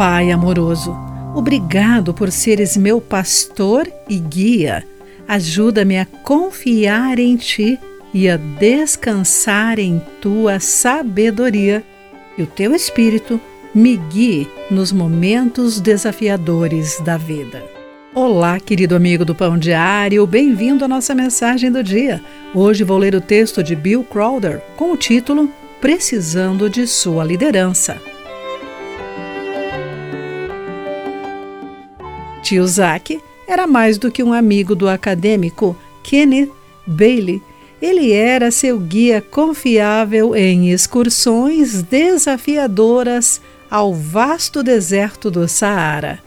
Pai amoroso, obrigado por seres meu pastor e guia. Ajuda-me a confiar em Ti e a descansar em Tua sabedoria. E o Teu Espírito me guie nos momentos desafiadores da vida. Olá, querido amigo do Pão Diário, bem-vindo à nossa mensagem do dia. Hoje vou ler o texto de Bill Crowder com o título Precisando de Sua Liderança. Tio Zack era mais do que um amigo do acadêmico Kenneth Bailey. Ele era seu guia confiável em excursões desafiadoras ao vasto deserto do Saara.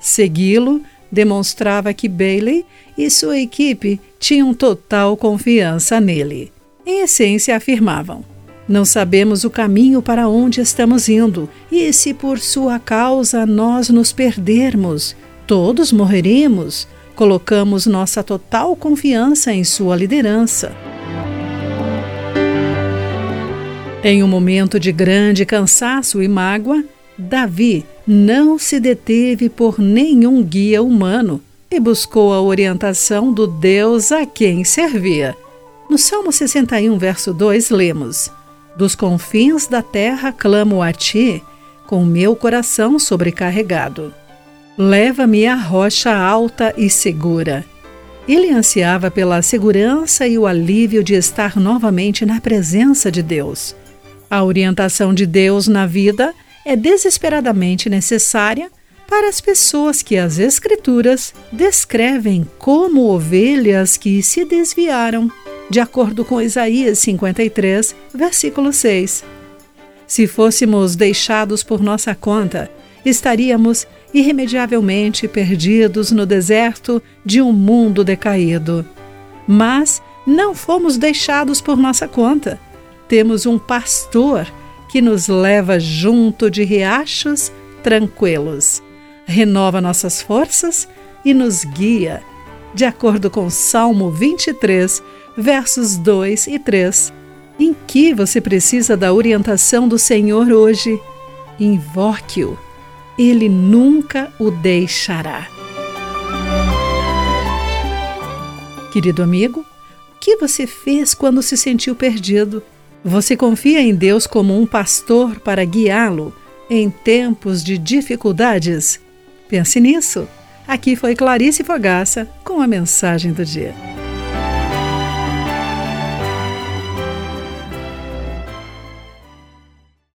Segui-lo demonstrava que Bailey e sua equipe tinham total confiança nele. Em essência, afirmavam: Não sabemos o caminho para onde estamos indo, e se por sua causa nós nos perdermos, Todos morreremos. Colocamos nossa total confiança em sua liderança. Em um momento de grande cansaço e mágoa, Davi não se deteve por nenhum guia humano e buscou a orientação do Deus a quem servia. No Salmo 61, verso 2, lemos: Dos confins da terra clamo a ti, com meu coração sobrecarregado. Leva-me à rocha alta e segura. Ele ansiava pela segurança e o alívio de estar novamente na presença de Deus. A orientação de Deus na vida é desesperadamente necessária para as pessoas que as Escrituras descrevem como ovelhas que se desviaram, de acordo com Isaías 53, versículo 6. Se fôssemos deixados por nossa conta, estaríamos irremediavelmente perdidos no deserto de um mundo decaído. Mas não fomos deixados por nossa conta. Temos um pastor que nos leva junto de riachos tranquilos, renova nossas forças e nos guia, de acordo com Salmo 23, versos 2 e 3. Em que você precisa da orientação do Senhor hoje? Invoque-o ele nunca o deixará. Querido amigo, o que você fez quando se sentiu perdido? Você confia em Deus como um pastor para guiá-lo em tempos de dificuldades? Pense nisso. Aqui foi Clarice Fogaça com a mensagem do dia.